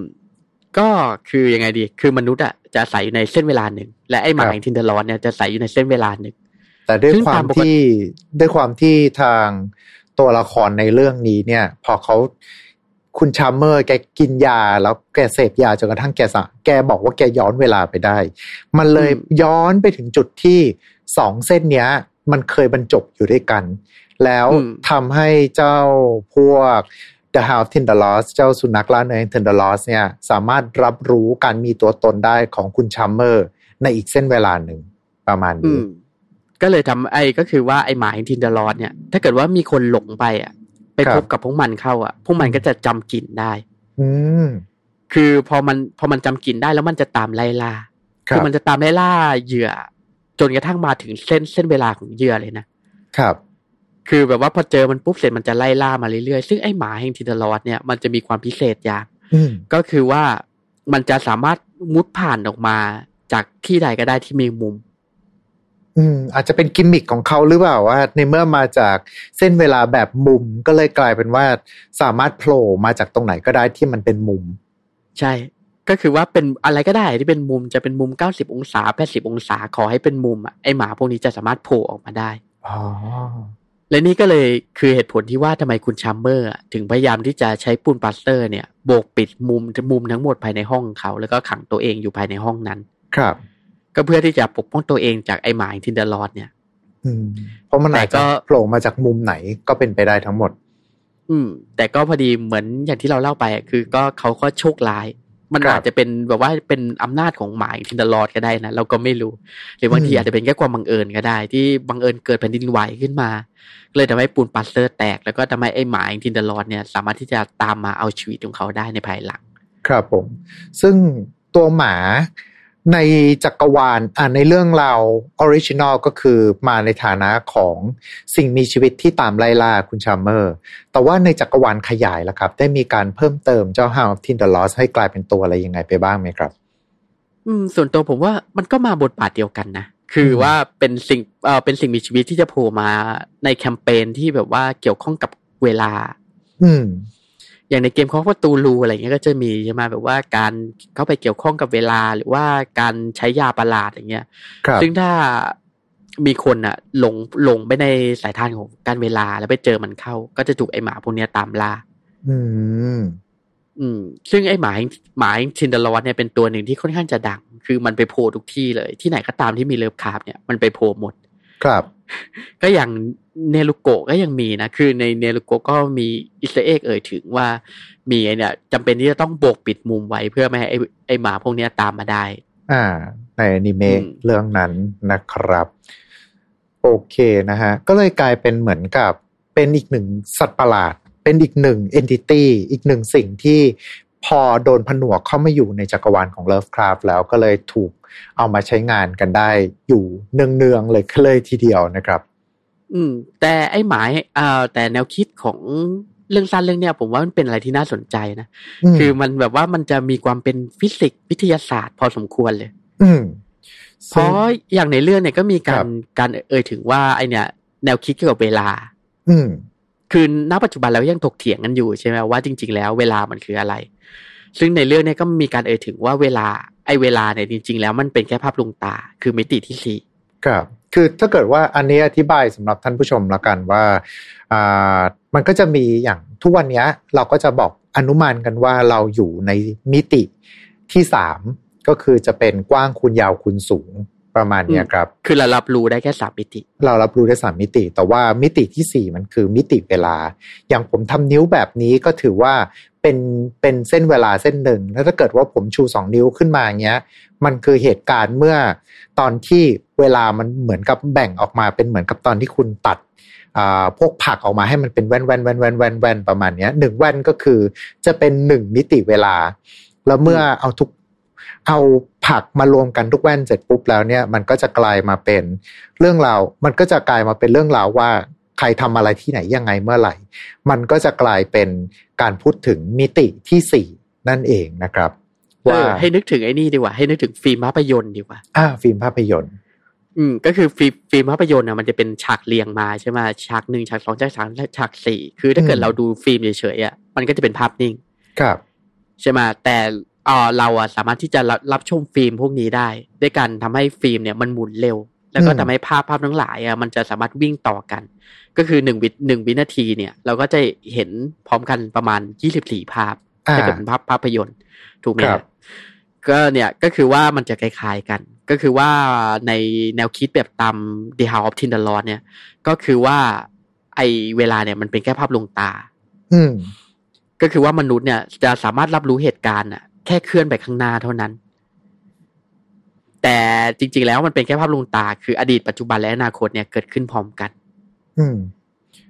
ก็คือยังไงดี คือมนุษย์อะจะอาศัยอยู่ในเส้นเวลาหนึ่ง และไอ้หมาครับแห่งทินเดอร์ลอนเนี่ยจะอาศัยอยู่ในเส้นเวลาหนึ่ง แต่ด้วยซึ่งควาตามมปกติที่ด้วยความที่ทางตัวละครในเรื่องนี้เนี่ย พอเขาคุณชามเมอร์แกกินยาแล้วแกเสพยาจนกระทั่งแกสะแกบอกว่าแกย้อนเวลาไปได้ มันเลยย้อนไปถึงจุดที่สองเส้นเนี้ย มันเคยบรรจบอยู่ด้วยกัน แล้วอืมทำให้เจ้าพวก The Hounds of Tindalos เจ้าสุนัขล่าเนื้อ Tindalos เนี่ยสามารถรับรู้การมีตัวตนได้ของคุณ Chalmers ในอีกเส้นเวลาหนึ่งประมาณอืนี้มก็เลยทำไอ้ก็คือว่าไอ้หมา Tindalos เนี่ย ถ้าเกิดว่ามีคนหลงไปอะ ไปครับพบกับพวกมันเข้าอะ พวกมันก็จะจำกลิ่นได้ อืมคือพอมันพอมันจำกลิ่นได้แล้วมันจะตามไล่ล่าครับมันจะตามไล่ล่าเหยื่อ จนกระทั่งมาถึงเส้นเส้นเวลาของเหยื่อเลยนะครับ คือแบบว่าพอเจอมันปุ๊บเสร็จมันจะไล่ล่ามาเรื่อยๆ ซึ่งไอ้หมาแห่งทินเดอรอสเนี่ยมันจะมีความพิเศษอย่างอืมก็คือว่ามันจะสามารถมุดผ่านออกมาจากที่ใดก็ได้ที่มีมุม อืม อาจจะเป็นกิมมิคของเขาหรือเปล่าว่า ในเมื่อมาจากเส้นเวลาแบบมุมก็เลยกลายเป็นว่าสามารถโผล่มาจากตรงไหนก็ได้ที่มันเป็นมุม ใช่ ก็คือว่าเป็นอะไรก็ได้ที่เป็นมุมจะเป็นมุม90องศา180องศาขอให้เป็นมุมอะไอหมาพวกนี้จะสามารถโผล่ออกมาได้อ๋อ และนี่ก็เลยคือเหตุผลที่ว่าทำไมคุณ Chalmers อะถึงพยายามที่จะใช้ปูนปลาสเตอร์เนี่ยโบกปิดมุมมุมทั้งหมดภายในห้องเขา แล้วก็ขังตัวเองอยู่ภายในห้องนั้น ครับ ก็เพื่อที่จะปกป้องตัวเองจากไอหมา Tindalos เนี่ยอืมเพราะมันแต่อาจก็จะโผล่มาจากมุมไหนก็เป็นไปได้ทั้งหมด อืม แต่ก็พอดีเหมือนอย่างที่เราเล่าไปอะคือก็เขาก็โชคร้าย มันครับอาจจะเป็นแบบว่าเป็นอำนาจของหมา Tindalos ก็ได้นะเราก็ไม่รู้ หรือบางทีอืมอาจจะเป็นแค่ความบังเอิญก็ได้ ที่บังเอิญเกิดแผ่นดินไหวขึ้นมา เลยทำให้ปูนปลาสเตอร์แตก แล้วก็ทำให้ไอ้หมา Tindalos เนี่ย สามารถที่จะตามมาเอาชีวิตของเขาได้ในภายหลัง ครับผม ซึ่งตัวหมา ในจักรวาลอ่าในเรื่องราว original ก็คือมาในฐานะของสิ่งมีชีวิตที่ตามไล่ล่าคุณ Chalmers แต่ว่าในจักรวาลขยายล่ะครับ ได้มีการเพิ่มเติมเจ้า Hound of t i n d e r Lost ให้กลายเป็นตัวอะไรยังไงไปบ้างไหมครับ อืม ส่วนตัวผมว่ามันก็มาบทบาทเดียวกันนะ คือว่าเป็นสิ่งเอ่อเป็นสิ่งมีชีวิตที่จะโผล่มาในแคมเปญที่แบบว่าเกี่ยวข้องกับเวลา อืม อย่างในเกมของประตูรูอะไรเงี้ยก็จะมีใช่ไหมแบบว่าการเข้าไปเกี่ยวข้องกับเวลาหรือว่าการใช้ยาประหลาดอย่างเงี้ยครับซึ่งถ้ามีคนอะหลงหลงไปในสายธารของกาลเวลาแล้วไปเจอมันเข้า ก็จะถูกไอหมาพวกเนี้ยตามล่า อืม อืม ซึ่งไอหมาหมา Tindalos เนี่ยเป็นตัวหนึ่งที่ค่อนข้างจะดัง คือมันไปโผล่ทุกที่เลย ที่ไหนก็ตามที่มี Lovecraft เนี่ยมันไปโผล่หมด ครับ ก็อย่าง Nyaruko ก็ยังมีนะ คือใน Nyaruko ก็มี Easter egg เอ่ยถึงว่า มีไอเนี่ยจำเป็นที่จะต้องโบกปิดมุมไว้เพื่อไม่ให้ไอไอหมาพวกเนี้ยตามมาได้ อ่า ในอนิเมะอืมเรื่องนั้นนะครับ โอเคนะฮะ ก็เลยกลายเป็นเหมือนกับเป็นอีกหนึ่งสัตว์ประหลาด เป็นอีกหนึ่งเอนติตี้อีกหนึ่งสิ่งที่ พอโดนผนวกเข้ามาอยู่ในจักรวาลของ Lovecraft แล้วก็เลยถูกเอามาใช้งานกันได้อยู่เนืองๆเลยเลยทีเดียวนะครับ อืม แต่ไอหมายอ่าแต่แนวคิดของเรื่องสั้นเรื่องเนี้ยผมว่ามันเป็นอะไรที่น่าสนใจนะอืมคือมันแบบว่ามันจะมีความเป็นฟิสิกส์วิทยาศาสตร์พอสมควรเลย อืมเพราะอย่างในเรื่องเนี่ยก็มีกาครัรบการเอ่ยถึงว่าไอเนี่ย แนวคิดเกี่ยวกับเวลา อืม คือณปัจจุบันเรายังถกเถียงกันอยู่ใช่ไหมว่าจริง ๆ แล้วเวลามันคืออะไร ซึ่งในเรื่องนี้ก็มีการเอ่ยถึงว่าเวลาไอเวลาเนี่ยจริง ๆ แล้วมันเป็นแค่ภาพลวงตา คือมิติที่สี่ครับ คือถ้าเกิดว่าอันนี้อธิบายสำหรับท่านผู้ชมแล้วกันว่าอ่ามันก็จะมีอย่างทุกวันนี้เราก็จะบอกอนุมานกันว่าเราอยู่ในมิติที่สามก็คือจะเป็นกว้างคูณยาวคูณสูง ประมาณเนี้ยครับ คือเรารับรู้ได้แค่สามมิติ เรารับรู้ได้สามมิติ แต่ว่ามิติที่สี่มันคือมิติเวลา อย่างผมทำนิ้วแบบนี้ก็ถือว่าเป็นเป็นเส้นเวลาเส้นหนึ่ง แล้วถ้าเกิดว่าผมชูสองนิ้วขึ้นมาอย่างเงี้ย มันคือเหตุการณ์เมื่อตอนที่เวลามันเหมือนกับแบ่งออกมาเป็นเหมือนกับตอนที่คุณตัดอ่าพวกผักออกมาให้มันเป็นแว่นแว่นแว่นแว่นแว่นแว่นประมาณเนี้ยหนึ่งแว่นก็คือจะเป็นหนึ่งมิติเวลา แล้วเมื่อเอาทุก เอาผักมารวมกันทุกแว่นเสร็จปุ๊บแล้วเนี่ยมันก็จะกลายมาเป็นเรื่องราว มันก็จะกลายมาเป็นเรื่องราวว่าใครทำอะไรที่ไหนยังไงเมื่อไหร่ มันก็จะกลายเป็นการพูดถึงมิติที่สี่นั่นเองนะครับเอว่าอให้นึกถึงไอ้นี่ดีกว่า ให้นึกถึงฟิล์มภาพยนตร์ดีกว่าอ่าฟิล์มภาพยนตร์ อืมก็คือฟิล์มฟิล์มภาพยนตร์น่ะมันจะเป็นฉากเรียงมาใช่ไหมฉากหนึ่งฉากสองฉากสามและฉากสี่คือถ้าเกิดเราดูฟิล์มเฉยๆอะมันก็จะเป็นภาพนิ่ง ครับ ใช่ไหมแต่ เออเราอะสามารถที่จะรับรับชมฟิล์มพวกนี้ได้ ด้วยการทำให้ฟิล์มเนี่ยมันหมุนเร็วแแล้วก็อืมทำให้ภาพภาพทั้งหลายอะมันจะสามารถวิ่งต่อกัน ก็คือหนึ่งวิหนึ่งวินาทีเนี่ย เราก็จะเห็นพร้อมกันประมาณยี่สิบสี่ภาพอ่าถ้าเกิดเป็นภาพภาพยนตร์ถูกไหมครัฮะบก็เนี่ยก็คือว่ามันจะคล้ายๆกัน ก็คือว่าในแนวคิดแบบตาม The House of Tinderlord เนี่ย ก็คือว่าไอเวลาเนี่ยมันเป็นแค่ภาพลวงตา อืมก็คือว่ามนุษย์เนี่ยจะสามารถรับรู้เหตุการณ์อะ แค่เคลื่อนไปข้างหน้าเท่านั้น แต่จริง ๆ แล้วมันเป็นแค่ภาพลวงตา คืออดีตปัจจุบันและอนาคตเนี่ยเกิดขึ้นพร้อมกัน อืม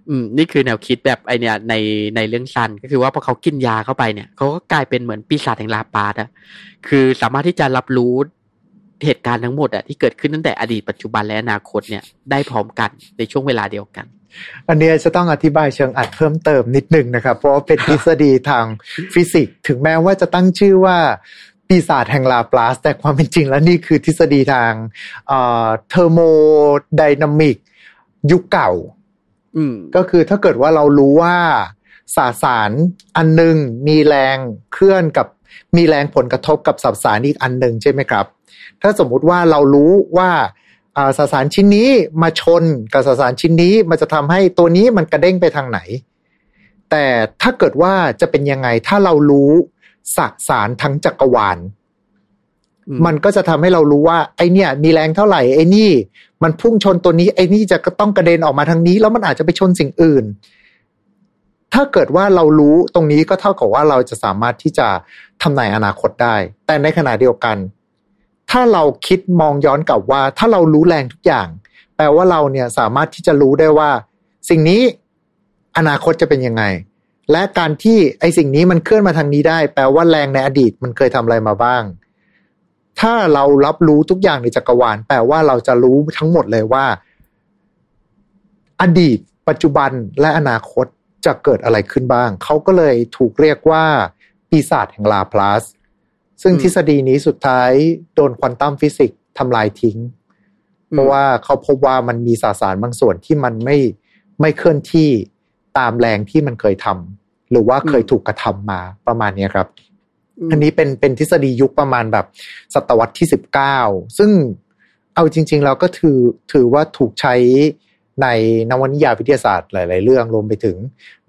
อืม นี่คือแนวคิดแบบไอเนี่ย ในในเรื่องซันก็คือว่าพอเขากินยาเข้าไปเนี่ยเขาก็กลายเป็นเหมือนปีศาจแห่งลาปาดอะคือสามารถที่จะรับรู้เหตุการณ์ทั้งหมดอะที่เกิดขึ้นตั้งแต่อดีตปัจจุบันและอนาคตเนี่ยได้พร้อมกันในช่วงเวลาเดียวกัน อันเนี้ยจะต้องอธิบายเชิงอัดเพิ่มเติมนิดนึงนะครับ เพราะว่าเป็นทฤษฎีทางฟิสิกส์ ถึงแม้ว่าจะตั้งชื่อว่าปีศาจแห่งลาปลาส แต่ความเป็นจริงแล้วนี่คือทฤษฎีทางเทอร์โมไดนามิกยุคเก่าอืมก็คือถ้าเกิดว่าเรารู้ว่าสสารอันหนึ่งมีแรงเคลื่อนกับมีแรงผลกระทบกับสสารอีกอันหนึ่งใช่ไหมครับ ถ้าสมมุติว่าเรารู้ว่าอ่า สสารชิ้นนี้มาชนกับสสารชิ้นนี้มันจะทำให้ตัวนี้มันกระเด้งไปทางไหน แต่ถ้าเกิดว่าจะเป็นยังไงถ้าเรารู้สสารทั้งจักรวาลอืมมันก็จะทำให้เรารู้ว่า ไอเนี่ย มีแรงเท่าไหร่ไอนี่ มันพุ่งชนตัวนี้ไอนี่จะก็ต้องกระเด็นออกมาทางนี้ แล้วมันอาจจะไปชนสิ่งอื่น ถ้าเกิดว่าเรารู้ตรงนี้ก็เท่ากับว่าเราจะสามารถที่จะทำนายอนาคตได้ แต่ในขณะเดียวกัน ถ้าเราคิดมองย้อนกลับว่า ถ้าเรารู้แรงทุกอย่าง แปลว่าเราเนี่ยสามารถที่จะรู้ได้ว่า สิ่งนี้อนาคตจะเป็นยังไง และการที่ไอสิ่งนี้มันเคลื่อนมาทางนี้ได้ แปลว่าแรงในอดีตมันเคยทำอะไรมาบ้าง ถ้าเรารับรู้ทุกอย่างในจักรวาล แปลว่าเราจะรู้ทั้งหมดเลยว่า อดีต ปัจจุบันและอนาคตจะเกิดอะไรขึ้นบ้าง เขาก็เลยถูกเรียกว่าปีศาจแห่งลาพลัส ซึ่งอืมทฤษฎีนี้สุดท้ายโดนควอนตัมฟิสิกส์ทำลายทิ้ง เพราะว่าเขาพบว่ามันมีสสารบางส่วนที่มันไม่ไม่เคลื่อนที่ตามแรงที่มันเคยทำหรือว่าเคยถูกกระทำมาประมาณเนี้ยครับมอันนี้เป็นเป็นทฤษฎียุคประมาณแบบศตวรรษที่สิบเก้าซึ่งเอาจริง ๆ เราก็ถือถือว่าถูกใช้ในนวนิยายวิทยาศาสตร์หลาย ๆ เรื่องรวมไปถึง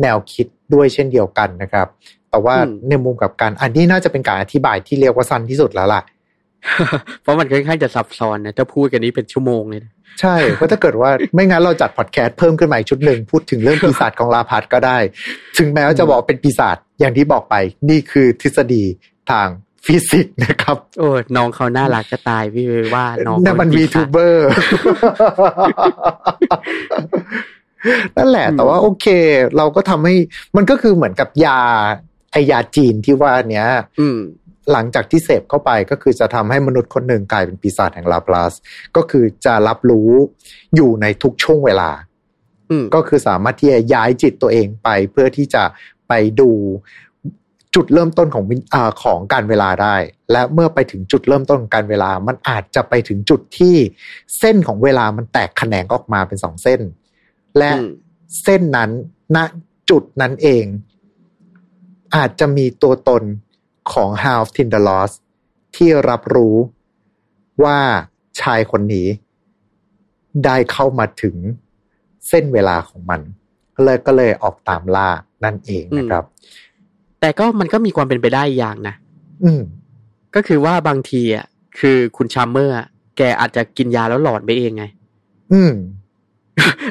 แนวคิดด้วยเช่นเดียวกันนะครับ แต่ว่าอืมในมุมกลับการอันนี้น่าจะเป็นการอธิบายที่เรียกว่าสั้นที่สุดแล้วล่ะ เพราะมันค่อนข้างจะซับซ้อนนะถ้าพูดกันนี้เป็นชั่วโมงเลยนะใช่เพราะถ้าเกิดว่าไม่งั้นเราจัดพอดแคสต์เพิ่มขึ้นมาอีกชุดหนึ่งพูดถึงเรื่องปีศาจของลาพัดก็ได้ ถึงแม้ว่าจะบอกเป็นปีศาจอย่างที่บอกไป นี่คือทฤษฎีทางฟิสิกส์นะครับ โอ้น้องเขาน่ารักจะตายพี่ว่าน้องนั่นมันเขาวีปีศาทูจเบอร์นั่นแหละอืมแต่ว่าโอเค เราก็ทำให้มันก็คือเหมือนกับยา ไอยาจีนที่ว่าเนี้ยอืมหลังจากที่เสพเข้าไปก็คือจะทำให้มนุษย์คนหนึ่งกลายเป็นปีศาจแห่งลาปลาสก็คือจะรับรู้อยู่ในทุกช่วงเวลาอืมก็คือสามารถที่จะย้ายจิตตัวเองไปเพื่อที่จะไปดูจุดเริ่มต้นของวิญอาของการเวลาได้ และเมื่อไปถึงจุดเริ่มต้นของการเวลา มันอาจจะไปถึงจุดที่เส้นของเวลามันแตกแขนงออกมาเป็นสองเส้น และอืมเส้นนั้นณจุดนั้นเอง อาจจะมีตัวตนของ Half t i n d e r l o s ที่รับรู้ว่าชายคนนี้ ได้เข้ามาถึงเส้นเวลาของมัน เลยก็เลยออกตามล่านั่นเองนะครับ แต่ก็มันก็มีความเป็นไปได้อย่างนะ อืม ก็คือว่าบางทีอะคือคุณชามเมอร์อะแกอาจจะกินยาแล้วหลอนไปเองไง อืม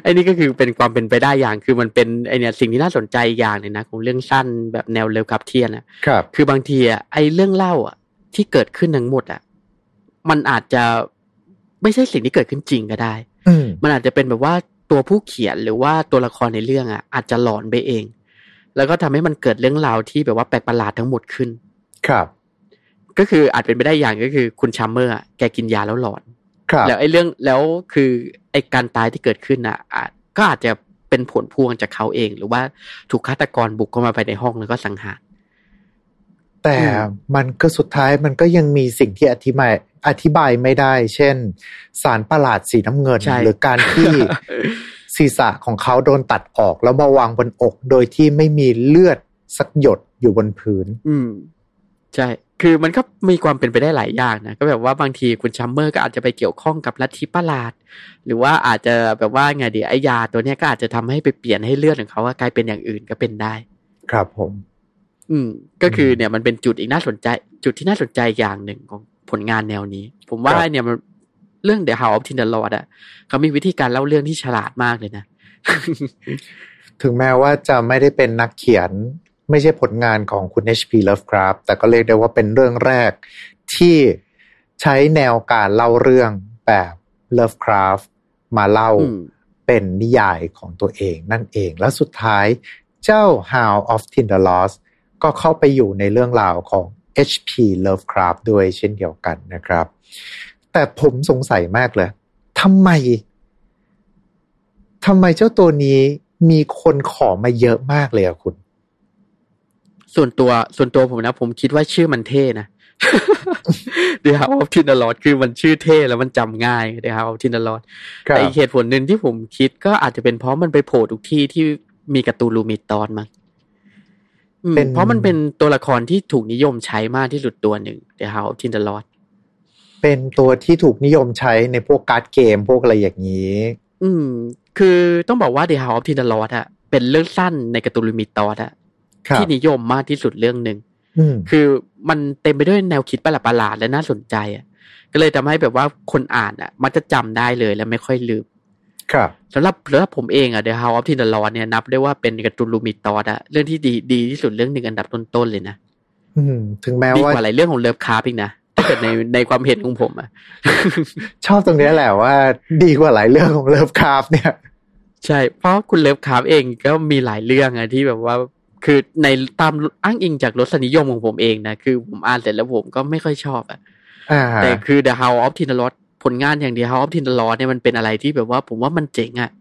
ไอ้นี่ก็คือเป็นความเป็นไปได้อย่าง คือมันเป็นไอเนี่ยสิ่งที่น่าสนใจอย่างหนึ่งนะของเรื่องสั้นแบบแนวเร็วกับเทียนอะครับ คือบางทีอะไอเรื่องเล่าอะที่เกิดขึ้นทั้งหมดอะมันอาจจะไม่ใช่สิ่งที่เกิดขึ้นจริงก็ได้อืมมันอาจจะเป็นแบบว่าตัวผู้เขียนหรือว่าตัวละครในเรื่องอะอาจจะหลอนไปเอง แล้วก็ทำให้มันเกิดเรื่องราวที่แบบว่าแปลกประหลาดทั้งหมดขึ้น ครับ ก็คืออาจเป็นไปได้อย่างก็คือคุณชัมเมอร์อะแกกินยาแล้วหลอนครับ แล้วไอ้เรื่องแล้วคือไอ้การตายที่เกิดขึ้นอะอาจก็อาจจะเป็นผลพวงจากเขาเอง หรือว่าถูกฆาตกรบุกเข้ามาไปในห้องแล้วก็สังหารแต่อืมมันก็สุดท้ายมันก็ยังมีสิ่งที่อธิบายอธิบายไม่ได้ เช่น สารประหลาดสีน้ำเงินใช่หรือการที่ศีรษะของเขาโดนตัดออกแล้วมาวางบนอก โดยที่ไม่มีเลือดสักหยดอยู่บนพื้น อืม ใช่ คือมันก็มีความเป็นไปได้หลายอย่างนะก็แบบว่าบางทีคุณชัมเมอร์ก็อาจจะไปเกี่ยวข้องกับลัทธิประหลาด หรือว่าอาจจะแบบว่าไงดีไอยาตัวเนี้ยก็อาจจะทำให้ไปเปลี่ยนให้เลือดของเขากลายเป็นอย่างอื่นก็เป็นได้ ครับผม อืม ก็คือเนี่ยมันเป็นจุดอีกน่าสนใจ จุดที่น่าสนใจอย่างหนึ่งของผลงานแนวนี้ ผมว่าครับเนี่ยมันเรื่อง The House of Tinder Lord อะเขามีวิธีการเล่าเรื่องที่ฉลาดมากเลยนะถึงแม้ว่าจะไม่ได้เป็นนักเขียน ไม่ใช่ผลงานของคุณ H.P. Lovecraft แต่ก็เรียกได้ว่าเป็นเรื่องแรกที่ใช้แนวการเล่าเรื่องแบบ Lovecraft มาเล่าอืมเป็นนิยายของตัวเองนั่นเอง แล้วสุดท้ายเจ้า Hound of Tinder Lost ก็เข้าไปอยู่ในเรื่องราวของ H.P. Lovecraft ด้วยเช่นเดียวกันนะครับ แต่ผมสงสัยมากเลยทำไมทำไมเจ้าตัวนี้มีคนขอมาเยอะมากเลยอะคุณ ส่วนตัวส่วนตัวผมนะ ผมคิดว่าชื่อมันเท่นะ The House of Tinder Lord คือมันชื่อเท่แล้วมันจำง่าย The House of Tinder Lord แต่อีกเหตุผลหนึ่งที่ผมคิดก็อาจจะเป็นเพราะมันไปโผล่ทุกที่ที่มีการ์ตูนลูมิตอนมั้งอืมเป็นเพราะมันเป็นตัวละครที่ถูกนิยมใช้มากที่สุดตัวหนึ่ง The House of Tinder Lord เป็นตัวที่ถูกนิยมใช้ในพวกการ์ดเกมพวกอะไรอย่างนี้ อืม คือต้องบอกว่า The House of Tinder Lord อะเป็นเรื่องสั้นในการ์ตูนลูมิตอนอะครับ ที่นิยมมากที่สุดเรื่องหนึ่งอืมคือมันเต็มไปด้วยแนวคิดประหลาดๆและน่าสนใจอะ ก็เลยทำให้แบบว่าคนอ่านอะ มักจะจำได้เลยและไม่ค่อยลืม ครับสำหรับสำหรับผมเองอะ The House of Tinder Lord เนี่ยนับได้ว่าเป็นการ์ตูนลูมิตอดอะเรื่องที่ดีดีที่สุดเรื่องหนึ่งอันดับต้นๆเลยนะอืมถึงแม้ดีว่ากว่าหลายเรื่องของ Lovecraft อีกนะถ้าเกิดในในความเห็นของผมอะชอบตรงเนี้ยแหละว่า ดีกว่าหลายเรื่องของ Lovecraft เนี่ย ใช่ เพราะคุณ Lovecraft เองก็มีหลายเรื่องอะที่แบบว่า คือในตามอ้างอิงจากรสนิยมของผมเองนะ คือผมอ่านเสร็จแล้วผมก็ไม่ค่อยชอบอะอ่าแต่คือ The Hounds of Tindalos ผลงานอย่าง The Hounds of Tindalos เนี่ยมันเป็นอะไรที่แบบว่าผมว่ามันเจ๋งอะ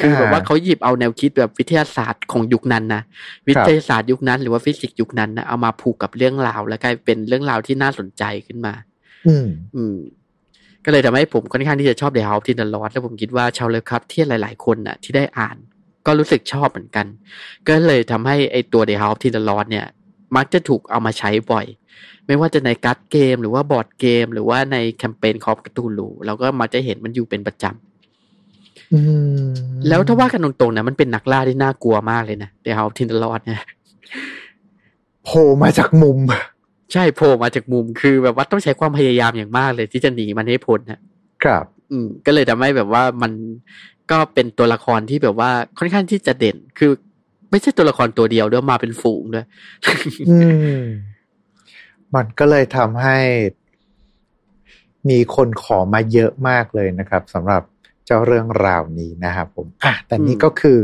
คือแบบว่าเขาหยิบเอาแนวคิดแบบวิทยาศาสตร์ของยุคนั้นนะวิทยาศาสตร์ยุคนั้น หรือว่าฟิสิกส์ยุคนั้นนะเอามาผูกกับเรื่องราว แล้วกลายเป็นเรื่องราวที่น่าสนใจขึ้นมา อืม อืม ก็เลยทำให้ผมค่อนข้างที่จะชอบ The Hounds of Tindalos แล้วผมคิดว่าชาว Lovecraft ที่หลาย ๆ คนน่ะ ที่ได้อ่าน ก็รู้สึกชอบเหมือนกัน ก็เลยทำให้ไอตัว The Hounds of Tindalos เนี่ย มักจะถูกเอามาใช้บ่อย ไม่ว่าจะใน card game หรือว่า board game หรือว่าใน campaign Call of Cthulhu เราก็มักจะเห็นมันอยู่เป็นประจำอืมแล้วถ้าว่ากันตรงๆนะมันเป็นนักล่าที่น่ากลัวมากเลยนะ The House of Tinder Lord เนี่ยโผล่มาจากมุม ใช่โผล่มาจากมุมคือแบบว่าต้องใช้ความพยายามอย่างมากเลยที่จะหนีมันให้พ้นนะครับ อืม ก็เลยทำให้แบบว่ามันก็เป็นตัวละครที่แบบว่าค่อนข้างที่จะเด่น คือ ไม่ใช่ตัวละครตัวเดียวด้วยมาเป็นฝูงด้วยอืมมันก็เลยทำให้มีคนขอมาเยอะมากเลยนะครับสำหรับเจ้าเรื่องราวนี้นะครับผมอะแต่นี่ก็คือ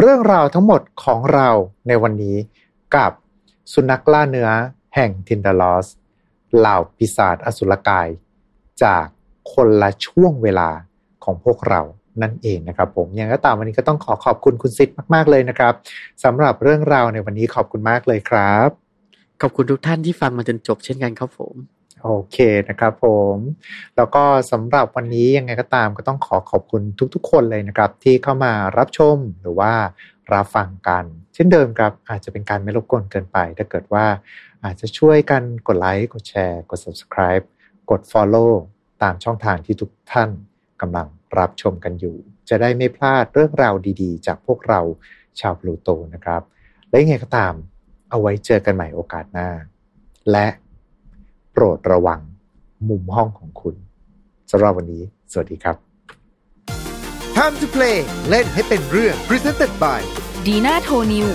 เรื่องราวทั้งหมดของเราในวันนี้กับสุนัขล่าเนื้อแห่งทินดาลอสเหล่าปีศาจอสุรกายจาก คนละช่วงเวลาของพวกเรานั่นเองนะครับผมยังไงก็ตามวันนี้ก็ต้องขอขอบคุณคุณซิดมาก ๆ เลยนะครับสำหรับเรื่องราวในวันนี้ขอบคุณมากเลยครับ ขอบคุณทุกท่านที่ฟังมาจนจบเช่นกันครับผมโอเคนะครับผม แล้วก็สำหรับวันนี้ยังไงก็ตามก็ต้องขอขอบคุณทุกๆ คนเลยนะครับ ที่เข้ามารับชมหรือว่ารับฟังกัน เช่นเดิมครับ อาจจะเป็นการไม่รบกวนเกินไป ถ้าเกิดว่าอาจจะช่วยกันกดไลค์กดแชร์ กด subscribe กด follow ตามช่องทางที่ทุกท่านกำลังรับชมกันอยู่ จะได้ไม่พลาดเรื่องราวดีๆ จากพวกเราชาวพลูโตนะครับ และยังไงก็ตามเอาไว้เจอกันใหม่โอกาสหน้า และโปรดระวังมุมห้องของคุณสำหรับวันนี้ สวัสดีครับ Time to play เล่นให้เป็นเรื่อง Presented by ดีน่าโทนิว